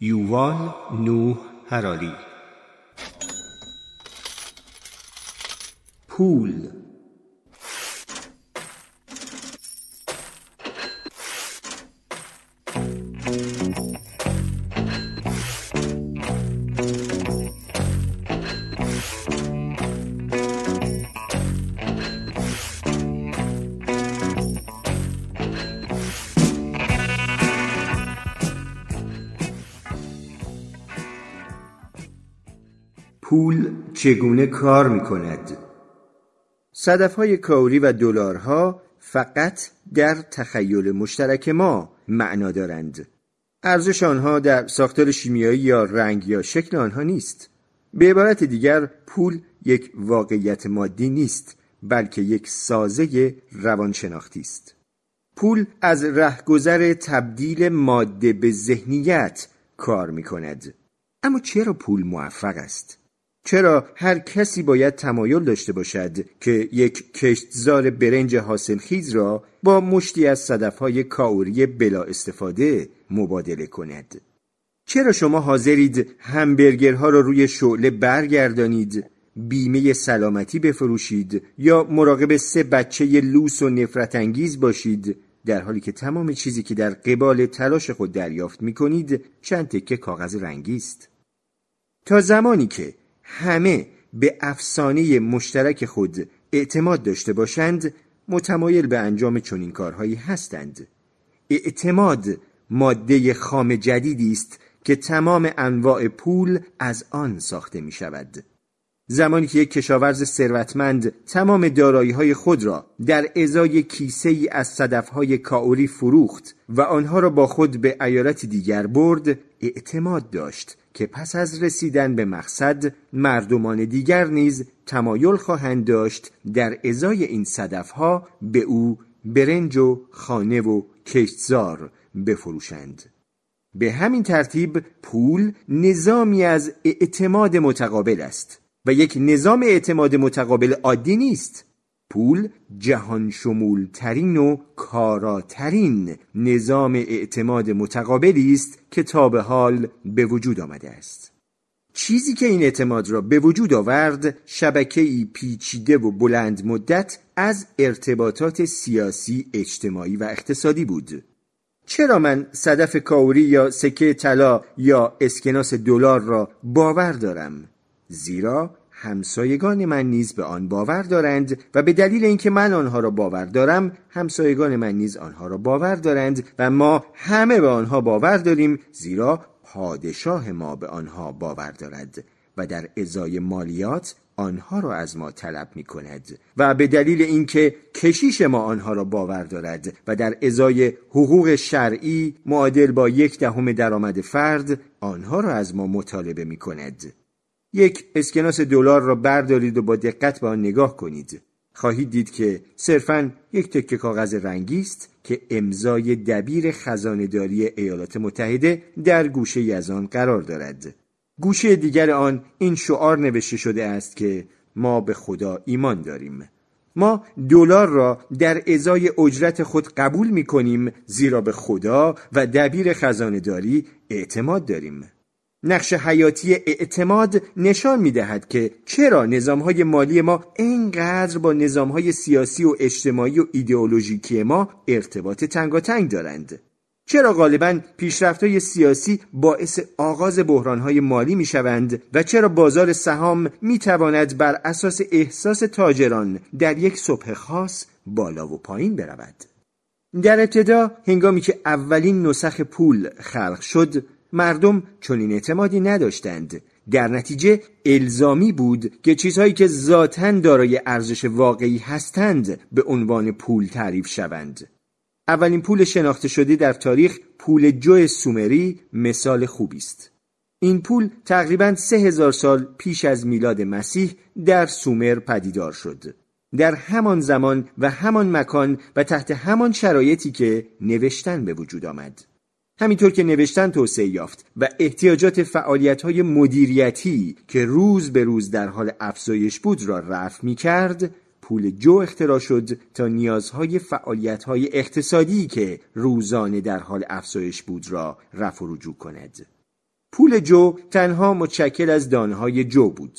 یووال نوح هراری پول چگونه کار می کند؟ صدف های کاوری و دلارها فقط در تخیل مشترک ما معنا دارند. ارزش آنها در ساختار شیمیایی یا رنگ یا شکل آنها نیست. به عبارت دیگر پول یک واقعیت مادی نیست بلکه یک سازه روانشناختی است. پول از رهگذر تبدیل ماده به ذهنیت کار می کند. اما چرا پول موفق است؟ چرا هر کسی باید تمایل داشته باشد که یک کشتزار برنج حاصلخیز را با مشتی از صدفهای کاوری بلا استفاده مبادله کند؟ چرا شما حاضرید همبرگرها را روی شعله برگردانید بیمه سلامتی بفروشید یا مراقب سه بچه لوس و نفرت انگیز باشید در حالی که تمام چیزی که در قبال تلاش خود دریافت می کنید چند تکه کاغذ رنگی است تا زمانی که همه به افسانه مشترک خود اعتماد داشته باشند متمایل به انجام چنین کارهایی هستند. اعتماد ماده خام جدیدی است که تمام انواع پول از آن ساخته می شود زمانی که یک کشاورز ثروتمند تمام دارایی های خود را در ازای کیسه ای از صدف های کاوری فروخت و آنها را با خود به ایالت دیگر برد اعتماد داشت که پس از رسیدن به مقصد مردمان دیگر نیز تمایل خواهند داشت در ازای این صدف ها به او برنج و خانه و کشتزار بفروشند. به همین ترتیب پول نظامی از اعتماد متقابل است. و یک نظام اعتماد متقابل عادی نیست پول جهان شمول ترین و کاراترین نظام اعتماد متقابلی است که تا به حال به وجود آمده است چیزی که این اعتماد را به وجود آورد شبکه‌ای پیچیده و بلند مدت از ارتباطات سیاسی، اجتماعی و اقتصادی بود. چرا من صدف کاوری یا سکه طلا یا اسکناس دلار را باور دارم؟ زیرا همسایگان من نیز به آن باور دارند و به دلیل اینکه من آنها را باور دارم همسایگان من نیز آنها را باور دارند و ما همه به آنها باور داریم زیرا پادشاه ما به آنها باور دارد و در ازای مالیات آنها را از ما طلب می کند و به دلیل اینکه کشیش ما آنها را باور دارد و در ازای حقوق شرعی معادل با یک دهم درآمد فرد آنها را از ما مطالبه می کند یک اسکناس دلار را بردارید و با دقت به آن نگاه کنید. خواهید دید که صرفا یک تکه کاغذ رنگی است که امضای دبیر خزانهداری ایالات متحده در گوشه از آن قرار دارد. گوشه دیگر آن این شعار نوشته شده است که ما به خدا ایمان داریم. ما دلار را در ازای اجرت خود قبول می کنیم زیرا به خدا و دبیر خزانهداری اعتماد داریم. نقش حیاتی اعتماد نشان می دهد که چرا نظام های مالی ما اینقدر با نظام های سیاسی و اجتماعی و ایدئولوژیکی ما ارتباط تنگاتنگ دارند. چرا غالبا پیشرفت های سیاسی باعث آغاز بحران های مالی می شوند و چرا بازار سهام می تواند بر اساس احساس تاجران در یک صبح خاص بالا و پایین برود؟ در ابتدا هنگامی که اولین نسخ پول خلق شد مردم چنین اعتمادی نداشتند. در نتیجه الزامی بود که چیزهایی که ذاتا دارای ارزش واقعی هستند به عنوان پول تعریف شوند. اولین پول شناخته شده در تاریخ پول جو سومری مثال خوبی است. این پول تقریبا سه هزار سال پیش از میلاد مسیح در سومر پدیدار شد. در همان زمان و همان مکان و تحت همان شرایطی که نوشتن به وجود آمد. همینطور که نوشتن توسعه یافت و احتیاجات فعالیت های مدیریتی که روز به روز در حال افزایش بود را رفع می کرد پول جو اختراع شد تا نیازهای فعالیت های اقتصادی که روزانه در حال افزایش بود را رفع و رجوع کند پول جو تنها متشکل از دانهای جو بود.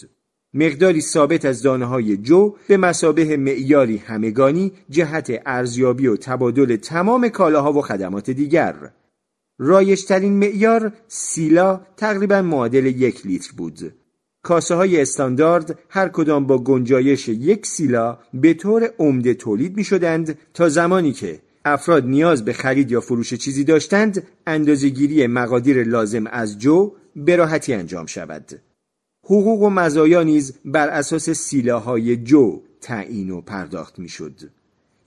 مقداری ثابت از دانه های جو به مسابه معیاری همگانی جهت ارزیابی و تبادل تمام کالاها و خدمات دیگر رایشترین معیار سیلا تقریبا معادل یک لیتر بود کاسه های استاندارد هر کدام با گنجایش یک سیلا به طور عمده تولید می شدند تا زمانی که افراد نیاز به خرید یا فروش چیزی داشتند اندازهگیری مقادیر لازم از جو به راحتی انجام شود. حقوق و مزایا نیز بر اساس سیلاهای جو تعیین و پرداخت می‌شد.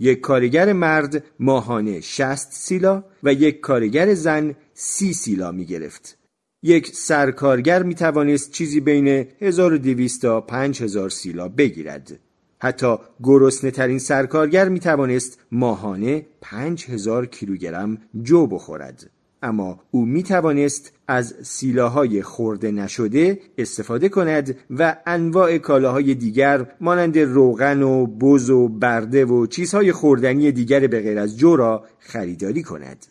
یک کارگر مرد ماهانه 60 سیلا و یک کارگر زن 30 سیلا می گرفت. یک سرکارگر می توانست چیزی بین 1200 تا 5000 سیلا بگیرد. حتی گرسنه ترین سرکارگر می توانست ماهانه 5000 کیلوگرم جو بخورد. اما او می توانست از سیلاهای خورده نشده استفاده کند و انواع کالاهای دیگر مانند روغن و بز و برده و چیزهای خوردنی دیگر به غیر از جو را خریداری کند.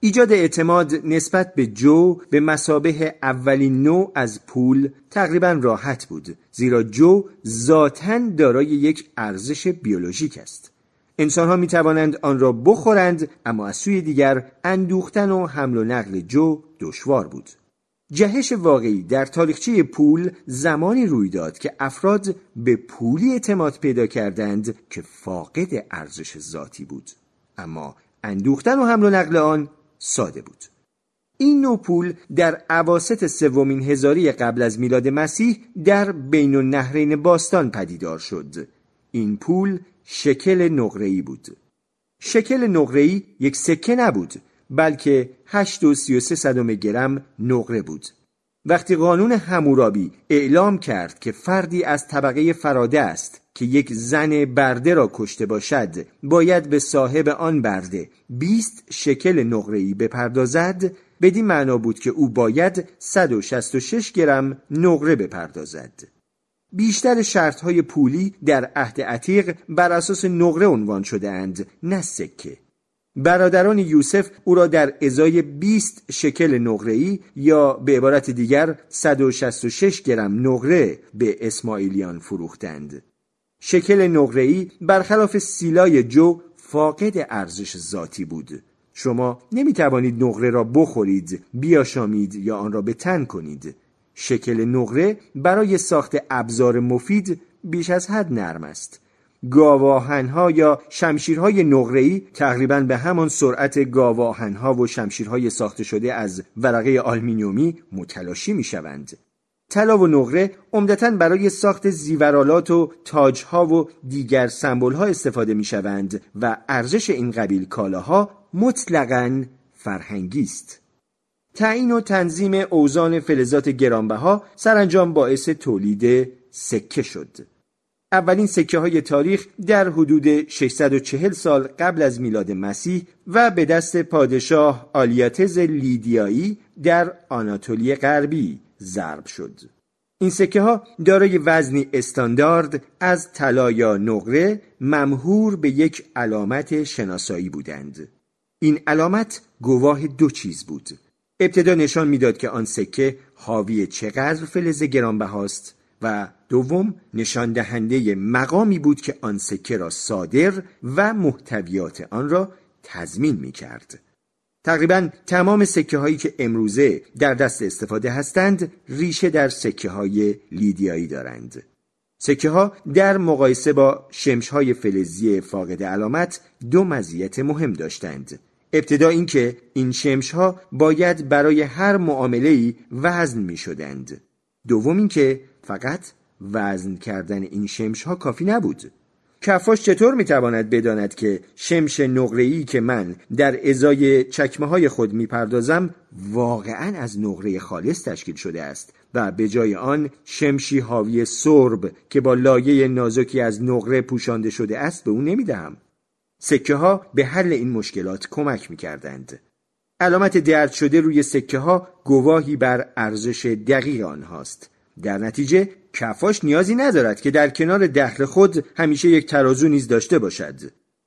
ایجاد اعتماد نسبت به جو به مسابه اولین نوع از پول تقریبا راحت بود زیرا جو ذاتا دارای یک ارزش بیولوژیک است. انسانها می توانند آن را بخورند اما از سوی دیگر اندوختن و حمل و نقل جو دشوار بود. جهش واقعی در تاریخچه پول زمانی روی داد که افراد به پولی اعتماد پیدا کردند که فاقد ارزش ذاتی بود. اما اندوختن و حمل و نقل آن ساده بود. این نوع پول در عواست سومین هزاری قبل از میلاد مسیح در بین النهرین باستان پدیدار شد. این پول شکل نقره‌ای بود. شکل نقره‌ای یک سکه نبود بلکه 8 و 33 صدم گرم نقره بود. وقتی قانون همورابی اعلام کرد که فردی از طبقه فراده است که یک زن برده را کشته باشد باید به صاحب آن برده 20 شکل نقره‌ای بپردازد بدین معنا بود که او باید 166 گرم نقره بپردازد. بیشتر شرط های پولی در عهد عتیق بر اساس نقره عنوان شده اند نه سکه. برادران یوسف او را در ازای 20 شکل نقره‌ای یا به عبارت دیگر 166 گرم نقره به اسماعیلیان فروختند. شکل نقره‌ای برخلاف سیلای جو فاقد ارزش ذاتی بود. شما نمی توانید نقره را بخورید بیاشامید یا آن را به تن کنید. شکل نقره برای ساخت ابزار مفید بیش از حد نرم است گاواهنها یا شمشیرهای نقره‌ای تقریبا به همان سرعت گاواهنها و شمشیرهای ساخته شده از ورقه آلمینیومی متلاشی می شوند. طلا و نقره عمدتا برای ساخت زیورالات و تاجها و دیگر سمبولها استفاده می شوند و ارزش این قبیل کالاها مطلقا فرهنگی است. تعیین و تنظیم اوزان فلزات گرانبها سرانجام باعث تولید سکه شد. اولین سکه های تاریخ در حدود 640 سال قبل از میلاد مسیح و به دست پادشاه آلیاتز لیدیایی در آناتولی غربی ضرب شد. این سکه ها دارای وزنی استاندارد از طلا یا نقره ممهور به یک علامت شناسایی بودند. این علامت گواه دو چیز بود. ابتدا نشان می‌داد که آن سکه حاوی چقدر فلز گرانبهاست و دوم نشان دهنده مقامی بود که آن سکه را صادر و محتویات آن را تضمین می کرد. تقریبا تمام سکه هایی که امروزه در دست استفاده هستند ریشه در سکه های لیدیایی دارند. سکه ها در مقایسه با شمش های فلزی فاقد علامت دو مزیت مهم داشتند. ابتدا اینکه این شمش ها باید برای هر معامله ای وزن می شدند. دوم اینکه فقط وزن کردن این شمش ها کافی نبود. کفاش چطور می‌تواند بداند که شمش نقره‌ای که من در ازای چکمه های خود می‌پردازم واقعا از نقره خالص تشکیل شده است و به جای آن شمشی حاوی سرب که با لایه نازکی از نقره پوشانده شده است به او نمی‌دهم سکه ها به حل این مشکلات کمک می‌کردند. علامت درد شده روی سکه ها گواهی بر ارزش دقیق آنهاست. در نتیجه کفاش نیازی ندارد که در کنار دخل خود همیشه یک ترازو نیز داشته باشد.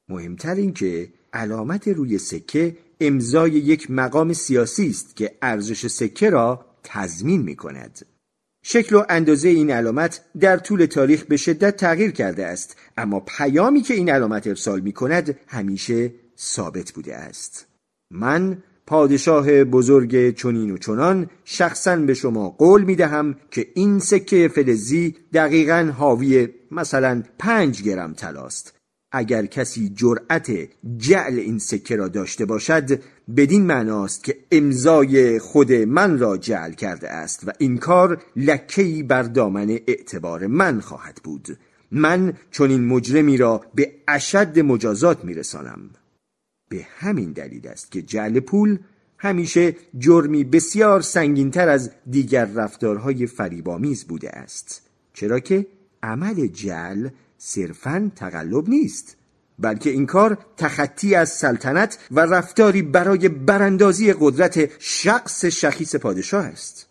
مهمتر این که علامت روی سکه امضای یک مقام سیاسی است که ارزش سکه را تضمین می کند. شکل و اندازه این علامت در طول تاریخ به شدت تغییر کرده است. اما پیامی که این علامت ارسال می کند همیشه ثابت بوده است. من پادشاه بزرگ چنین و چنان شخصا به شما قول می دهم که این سکه فلزی دقیقا حاوی مثلا پنج گرم تلاست اگر کسی جرأت جعل این سکه را داشته باشد بدین معناست که امضای خود من را جعل کرده است و این کار لکهی بر دامن اعتبار من خواهد بود. من چون این مجرمی را به اشد مجازات میرسانم. به همین دلیل است که جعل پول همیشه جرمی بسیار سنگینتر از دیگر رفتارهای فریبامیز بوده است. چرا که عمل جعل صرفا تقلب نیست بلکه این کار تخطی از سلطنت و رفتاری برای براندازی قدرت شخص شخیص پادشاه است.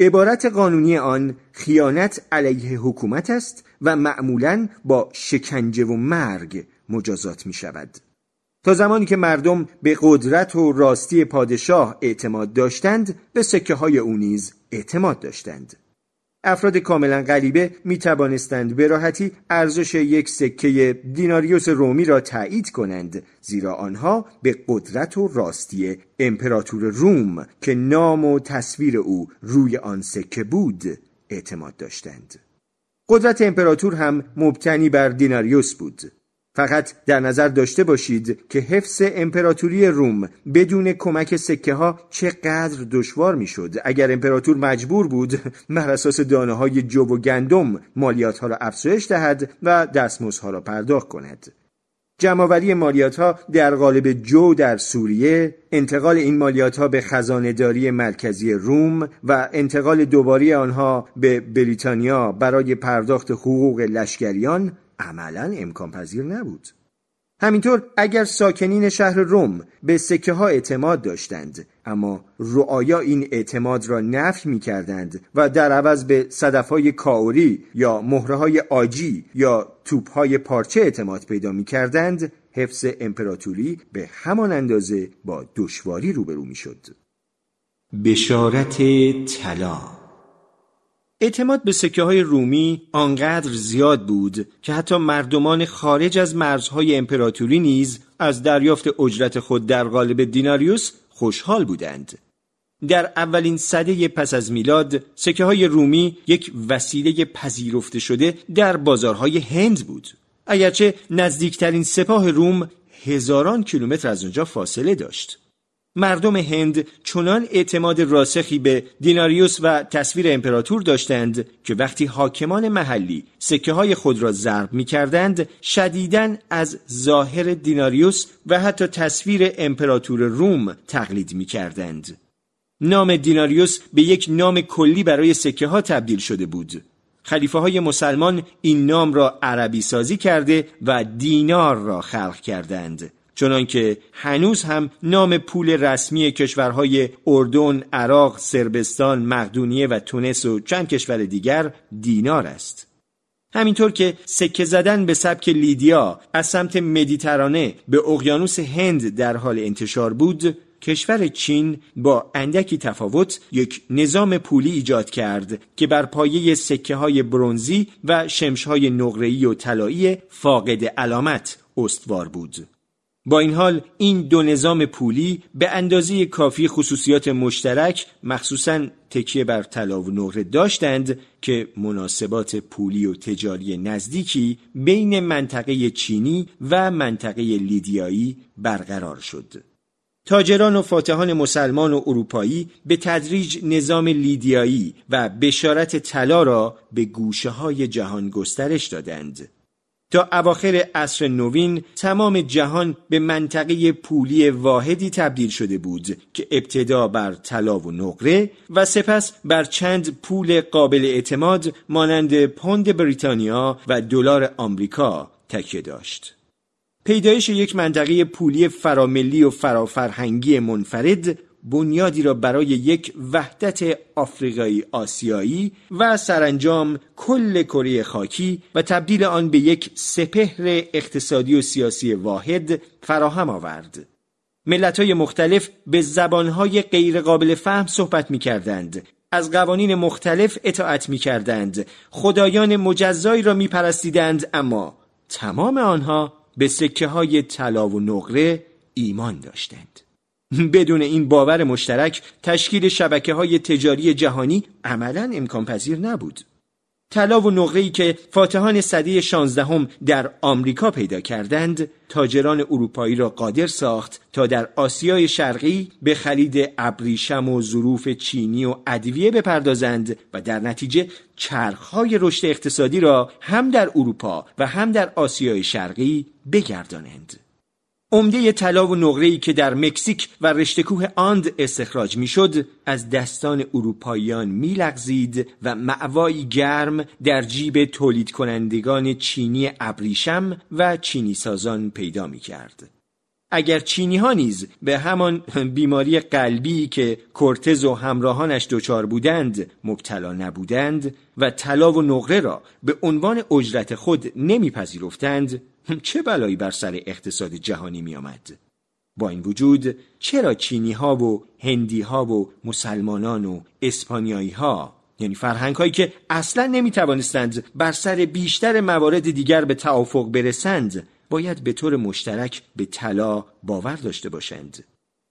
عبارت قانونی آن خیانت علیه حکومت است و معمولا با شکنجه و مرگ مجازات می شود. تا زمانی که مردم به قدرت و راستی پادشاه اعتماد داشتند به سکه های او نیز اعتماد داشتند. افراد کاملا غریبه می توانستند به راحتی ارزش یک سکه دیناریوس رومی را تایید کنند زیرا آنها به قدرت و راستی امپراتور روم که نام و تصویر او روی آن سکه بود اعتماد داشتند. قدرت امپراتور هم مبتنی بر دیناریوس بود. فقط در نظر داشته باشید که حفظ امپراتوری روم بدون کمک سکه ها چقدر دشوار می‌شد. اگر امپراتور مجبور بود بر اساس دانه های جو و گندم مالیات ها را افزایش دهد و دستمزدها را پرداخت کند. جمعآوری مالیات ها در قالب جو در سوریه انتقال این مالیات ها به خزانهداری مرکزی روم و انتقال دوباره آنها به بریتانیا برای پرداخت حقوق لشکریان عملا امکان پذیر نبود. همینطور اگر ساکنین شهر روم به سکه ها اعتماد داشتند اما رعایا این اعتماد را نفی می کردند و در عوض به صدف های کاوری یا مهره های آجی یا توپ های پارچه اعتماد پیدا می کردند حفظ امپراتوری به همان اندازه با دشواری روبرو می شد بشارت طلا اعتماد به سکه های رومی آنقدر زیاد بود که حتی مردمان خارج از مرزهای امپراتوری نیز از دریافت اجرت خود در قالب دیناریوس خوشحال بودند. در اولین صده پس از میلاد سکه های رومی یک وسیله پذیرفته شده در بازارهای هند بود. اگرچه نزدیکترین سپاه روم هزاران کیلومتر از آنجا فاصله داشت. مردم هند چنان اعتماد راسخی به دیناریوس و تصویر امپراتور داشتند که وقتی حاکمان محلی سکه های خود را ضرب می کردند شدیدن از ظاهر دیناریوس و حتی تصویر امپراتور روم تقلید می کردند. نام دیناریوس به یک نام کلی برای سکه ها تبدیل شده بود. خلیفه های مسلمان این نام را عربی سازی کرده و دینار را خلق کردند. چنانکه هنوز هم نام پول رسمی کشورهای اردن، عراق، سربستان، مقدونیه و تونس و چند کشور دیگر دینار است. همینطور که سکه زدن به سبک لیدیا از سمت مدیترانه به اقیانوس هند در حال انتشار بود، کشور چین با اندکی تفاوت یک نظام پولی ایجاد کرد که بر پایه سکه های برونزی و شمش های نقره‌ای و طلایی فاقد علامت استوار بود. با این حال این دو نظام پولی به اندازه کافی خصوصیات مشترک مخصوصا تکیه بر طلا و نقره داشتند که مناسبات پولی و تجاری نزدیکی بین منطقه چینی و منطقه لیدیایی برقرار شد. تاجران و فاتحان مسلمان و اروپایی به تدریج نظام لیدیایی و بشارت طلا را به گوشه های جهان گسترش دادند. تا اواخر عصر نوین تمام جهان به منطقه پولی واحدی تبدیل شده بود که ابتدا بر طلا و نقره و سپس بر چند پول قابل اعتماد مانند پوند بریتانیا و دلار آمریکا تکیه داشت. پیدایش یک منطقه پولی فراملی و فرافرهنگی منفرد بنیادی را برای یک وحدت آفریقایی آسیایی و سرانجام کل کره خاکی و تبدیل آن به یک سپهر اقتصادی و سیاسی واحد فراهم آورد. ملت های مختلف به زبانهای غیرقابل فهم صحبت می کردند از قوانین مختلف اطاعت می کردند خدایان مجزایی را می پرستیدند اما تمام آنها به سکه های طلا و نقره ایمان داشتند. بدون این باور مشترک تشکیل شبکه های تجاری جهانی عملا امکان پذیر نبود. طلا و نقره‌ای که فاتحان صده شانزدهم در آمریکا پیدا کردند تاجران اروپایی را قادر ساخت تا در آسیای شرقی به خرید ابریشم و ظروف چینی و ادویه بپردازند و در نتیجه چرخهای رشد اقتصادی را هم در اروپا و هم در آسیای شرقی بگردانند. عمده طلا و نقره‌ای که در مکزیک و رشتکوه آند استخراج می‌شد از دستان اروپاییان میلغزید و معوایی گرم در جیب تولید کنندگان چینی ابریشم و چینی سازان پیدا می کرد. اگر چینی ها نیز به همان بیماری قلبی که کورتز و همراهانش دچار بودند مبتلا نبودند و طلا و نقره را به عنوان اجرت خود نمیپذیرفتند چه بلایی بر سر اقتصاد جهانی می آمد؟ با این وجود چرا چینی ها و هندی ها و مسلمانان و اسپانیایی ها یعنی فرهنگ هایی که اصلا نمی توانستند بر سر بیشتر موارد دیگر به توافق برسند باید به طور مشترک به طلا باور داشته باشند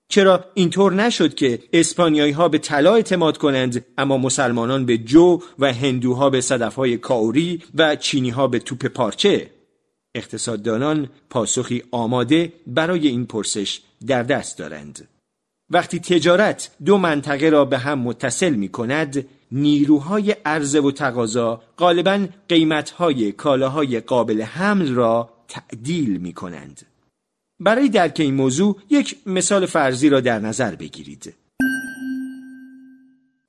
چرا اینطور نشد که اسپانیایی ها به طلا اعتماد کنند اما مسلمانان به جو و هندوها به صدف های کاوری و چینی ها به توپ پارچه اقتصاددانان پاسخی آماده برای این پرسش در دست دارند. وقتی تجارت دو منطقه را به هم متصل می کند، نیروهای عرضه و تقاضا غالبا قیمتهای کالاهای قابل حمل را تعدیل می کنند. برای درک این موضوع یک مثال فرضی را در نظر بگیرید.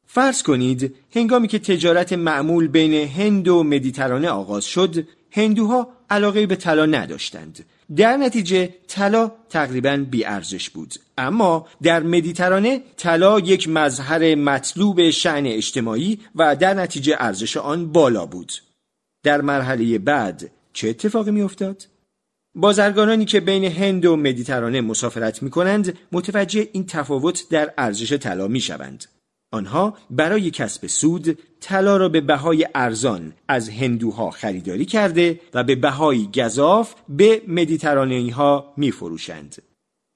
فرض کنید هنگامی که تجارت معمول بین هند و مدیترانه آغاز شد هندوها علاقه به طلا نداشتند. در نتیجه طلا تقریبا ارزش بود. اما در مدیترانه طلا یک مظهر مطلوب شعن اجتماعی و در نتیجه ارزش آن بالا بود. در مرحله بعد چه اتفاقی میافتاد؟ بازرگانانی که بین هند و مدیترانه مسافرت می کنند متوجه این تفاوت در ارزش طلا می شوند. آنها برای کسب سود طلا را به بهای ارزان از هندوها خریداری کرده و به بهای گذاف به مدیترانهی ها می فروشند.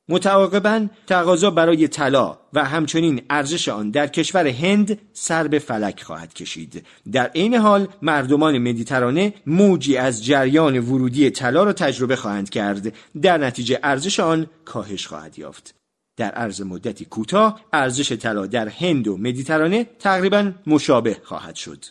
متعاقبا تقاضا برای طلا و همچنین ارزش آن در کشور هند سر به فلک خواهد کشید. در عین حال مردمان مدیترانه موجی از جریان ورودی طلا را تجربه خواهند کرد. در نتیجه ارزش آن کاهش خواهد یافت. در عرض مدتی کوتاه ارزش طلا در هند و مدیترانه تقریبا مشابه خواهد شد.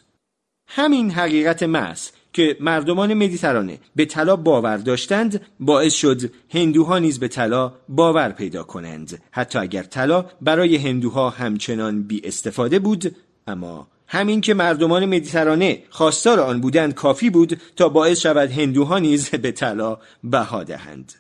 همین حقیقت محض که مردمان مدیترانه به طلا باور داشتند باعث شد هندوها نیز به طلا باور پیدا کنند. حتی اگر طلا برای هندوها همچنان بی استفاده بود اما همین که مردمان مدیترانه خواستار آن بودند کافی بود تا باعث شود هندوها نیز به طلا بها دهند.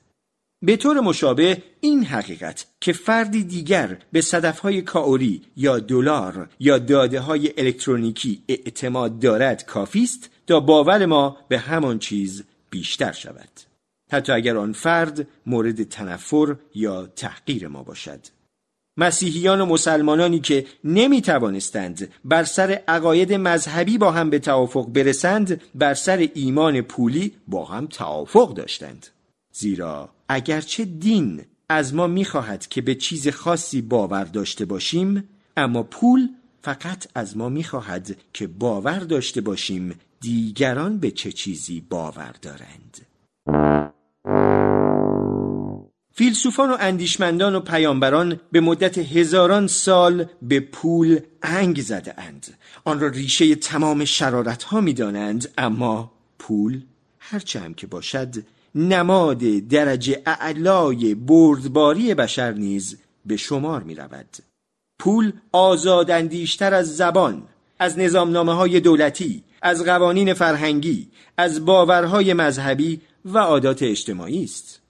به طور مشابه این حقیقت که فردی دیگر به صدفهای کاوری یا دلار یا داده های الکترونیکی اعتماد دارد کافی است تا باور ما به همان چیز بیشتر شود. حتی اگر آن فرد مورد تنفر یا تحقیر ما باشد. مسیحیان و مسلمانانی که نمی توانستند بر سر عقاید مذهبی با هم به توافق برسند بر سر ایمان پولی با هم توافق داشتند. زیرا اگرچه دین از ما می‌خواهد که به چیز خاصی باور داشته باشیم اما پول فقط از ما می‌خواهد که باور داشته باشیم دیگران به چه چیزی باور دارند. فیلسوفان و اندیشمندان و پیامبران به مدت هزاران سال به پول انگ زده اند آن را ریشه تمام شرارت ها می دانند اما پول هرچه هم که باشد نماد درجه اعلای بردباری بشر نیز به شمار می رود. پول آزاداندیشتر از زبان از نظامنامه های دولتی از قوانین فرهنگی از باورهای مذهبی و عادات اجتماعی است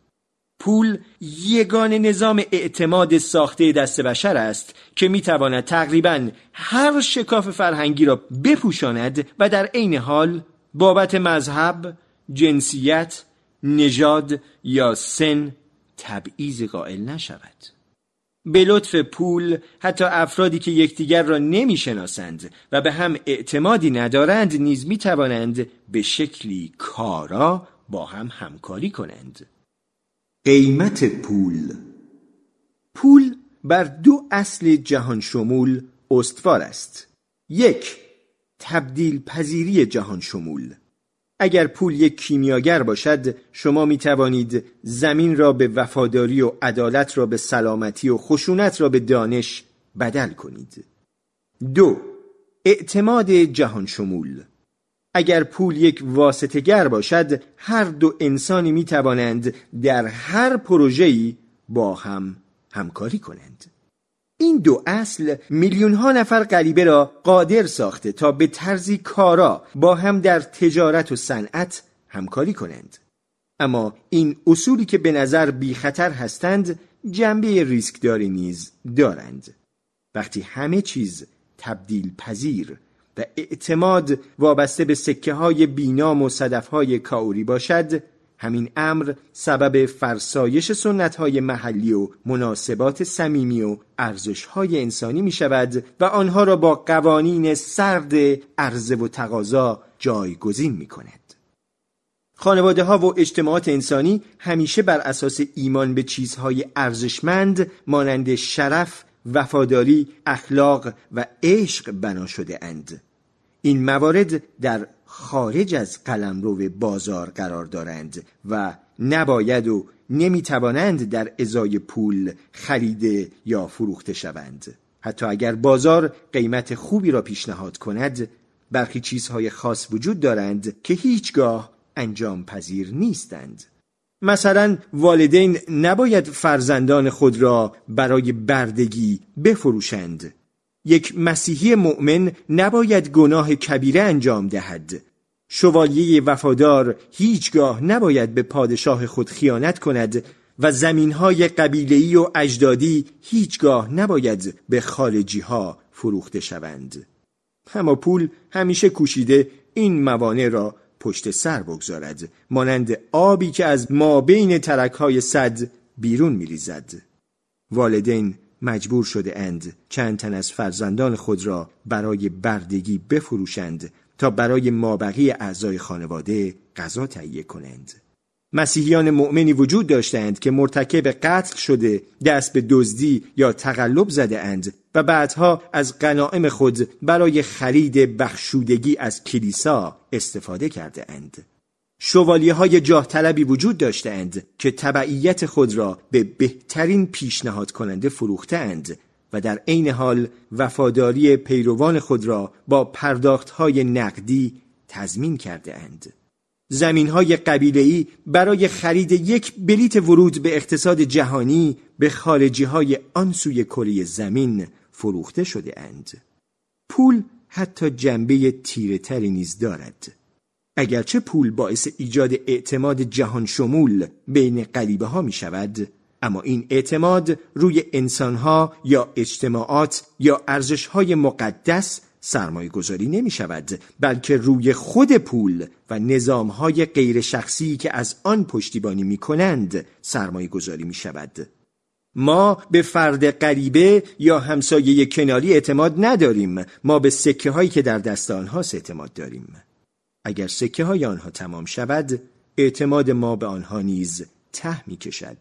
پول یگان نظام اعتماد ساخته دست بشر است که می‌تواند تقریبا هر شکاف فرهنگی را بپوشاند و در عین حال بابت مذهب، جنسیت، نژاد یا سن تبعیض قائل نشود. به لطف پول حتی افرادی که یکدیگر را نمی‌شناسند و به هم اعتمادی ندارند نیز می توانند به شکلی کارا با هم همکاری کنند. قیمت پول. پول بر دو اصل جهان شمول استوار است. یک تبدیل پذیری جهان شمول اگر پول یک کیمیاگر باشد شما می توانید زمین را به وفاداری و عدالت را به سلامتی و خشونت را به دانش بدل کنید. دو اعتماد جهان شمول. اگر پول یک واسطگر باشد هر دو انسانی می توانند در هر پروژه‌ای با هم همکاری کنند. این دو اصل میلیون ها نفر غریبه را قادر ساخته تا به طرزی کارا با هم در تجارت و صنعت همکاری کنند. اما این اصولی که به نظر بی خطر هستند جنبه ریسکداری نیز دارند. وقتی همه چیز تبدیل پذیر و اعتماد وابسته به سکه های بینام و صدف های کاوری باشد همین امر سبب فرسایش سنت های محلی و مناسبات صمیمی و ارزش های انسانی می شود و آنها را با قوانین سرد عرضه و تقاضا جایگزین می کند. خانواده ها و اجتماعات انسانی همیشه بر اساس ایمان به چیزهای ارزشمند مانند شرف، وفاداری، اخلاق و عشق بنا شده اند. این موارد در خارج از قلمرو بازار قرار دارند و نباید و نمی‌توانند در ازای پول خریده یا فروخته شوند. حتی اگر بازار قیمت خوبی را پیشنهاد کند برخی چیزهای خاص وجود دارند که هیچگاه انجام پذیر نیستند. مثلا والدین نباید فرزندان خود را برای بردگی بفروشند. یک مسیحی مؤمن نباید گناه کبیره انجام دهد. شوالیه وفادار هیچگاه نباید به پادشاه خود خیانت کند و زمینهای قبیلهی و اجدادی هیچگاه نباید به خارجی ها فروخته شوند. اما پول همیشه کوشیده این موانع را پشت سر بگذارد مانند آبی که از ما بین ترک های صد بیرون میریزد. والدین مجبور شده اند چند تن از فرزندان خود را برای بردگی بفروشند تا برای مابقی اعضای خانواده غذا تهیه کنند مسیحیان مؤمنی وجود داشتند که مرتکب قتل شده دست به دزدی یا تقلب زده اند و بعدها از غنائم خود برای خرید بخشودگی از کلیسا استفاده کرده اند. شوالیه های جاه طلبی وجود داشتند که تبعیت خود را به بهترین پیشنهاد کننده فروخته اند و در عین حال وفاداری پیروان خود را با پرداخت های نقدی تضمین کرده اند. زمین های قبیله برای خرید یک بلیت ورود به اقتصاد جهانی به خارجی های آن سوی کره زمین فروخته شده اند. پول حتی جنبه تیره تری نیز دارد. اگرچه پول باعث ایجاد اعتماد جهان شمول بین قریبه ها می شود اما این اعتماد روی انسانها یا اجتماعات یا ارزشهای مقدس سرمایه گذاری نمی شود بلکه روی خود پول و نظامهای غیر شخصی که از آن پشتیبانی می کنند سرمایه گذاری می شود ما به فرد غریبه یا همسایه کناری اعتماد نداریم ما به سکه هایی که در دست آنها اعتماد داریم. اگر سکه های آنها تمام شود اعتماد ما به آنها نیز ته می کشد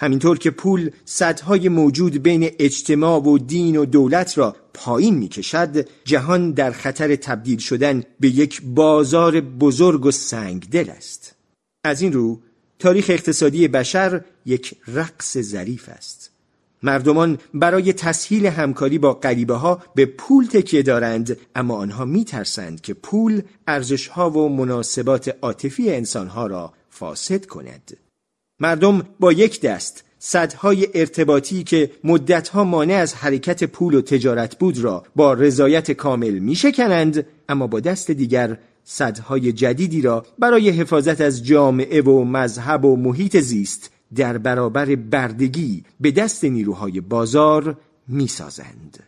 همینطور که پول صدهای موجود بین اجتماع و دین و دولت را پایین می کشد جهان در خطر تبدیل شدن به یک بازار بزرگ و سنگدل است. از این رو تاریخ اقتصادی بشر یک رقص ظریف است. مردمان برای تسهیل همکاری با غریبه ها به پول تکیه دارند اما آنها می ترسند که پول ارزش ها و مناسبات عاطفی انسان ها را فاسد کند. مردم با یک دست صدهای ارتباطی که مدتها مانع از حرکت پول و تجارت بود را با رضایت کامل می شکنند اما با دست دیگر صدهای جدیدی را برای حفاظت از جامعه و مذهب و محیط زیست در برابر بردگی به دست نیروهای بازار می سازند.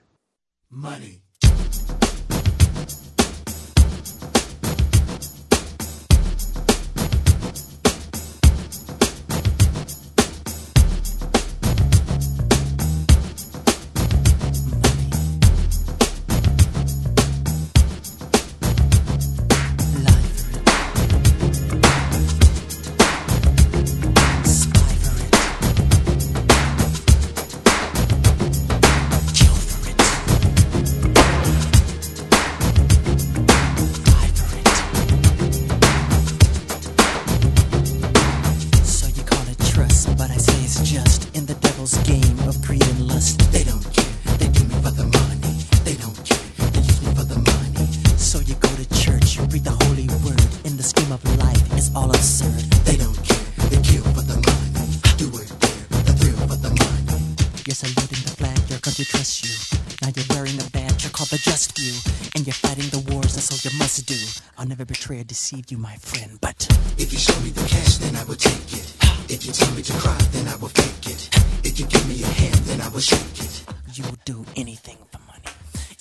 Fighting the wars, that's all you must do. I'll never betray or deceive you, my friend, but If you show me the cash, then I will take it. If you tell me to cry, then I will fake it. If you give me a hand, then I will shake it. you will do anything for money.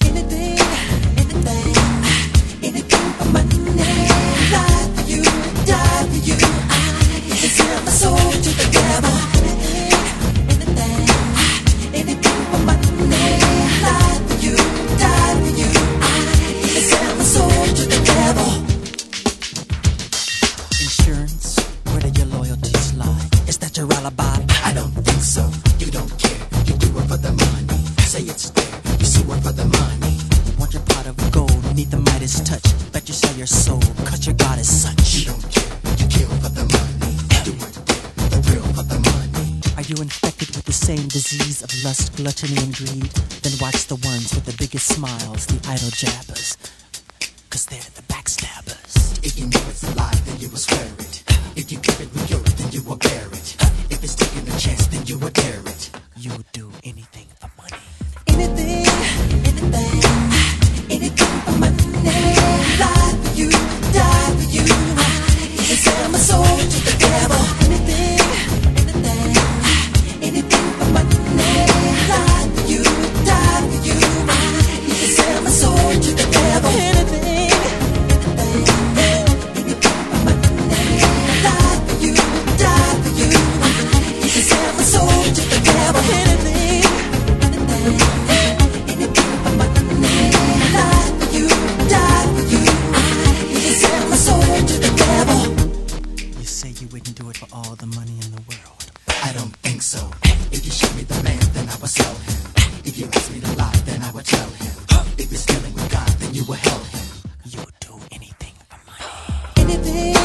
Anything, anything, anything for money. Lie for you, die for you. I can sell my soul to the devil. Lust, gluttony, and greed? Then watch the ones with the biggest smiles, the idle jabbers. Cause they're the backstabbers. If you know it's a lie, then you will swear it. If you give it with yours, then you will bear it. If it's taking a chance, then you will dare it. You we can do it for all the money in the world. I don't think so. If you show me the man, then I will sell him. If you ask me to lie, then I will tell him. If you're stealing with God, then you will help him. You'll do anything for money. Anything.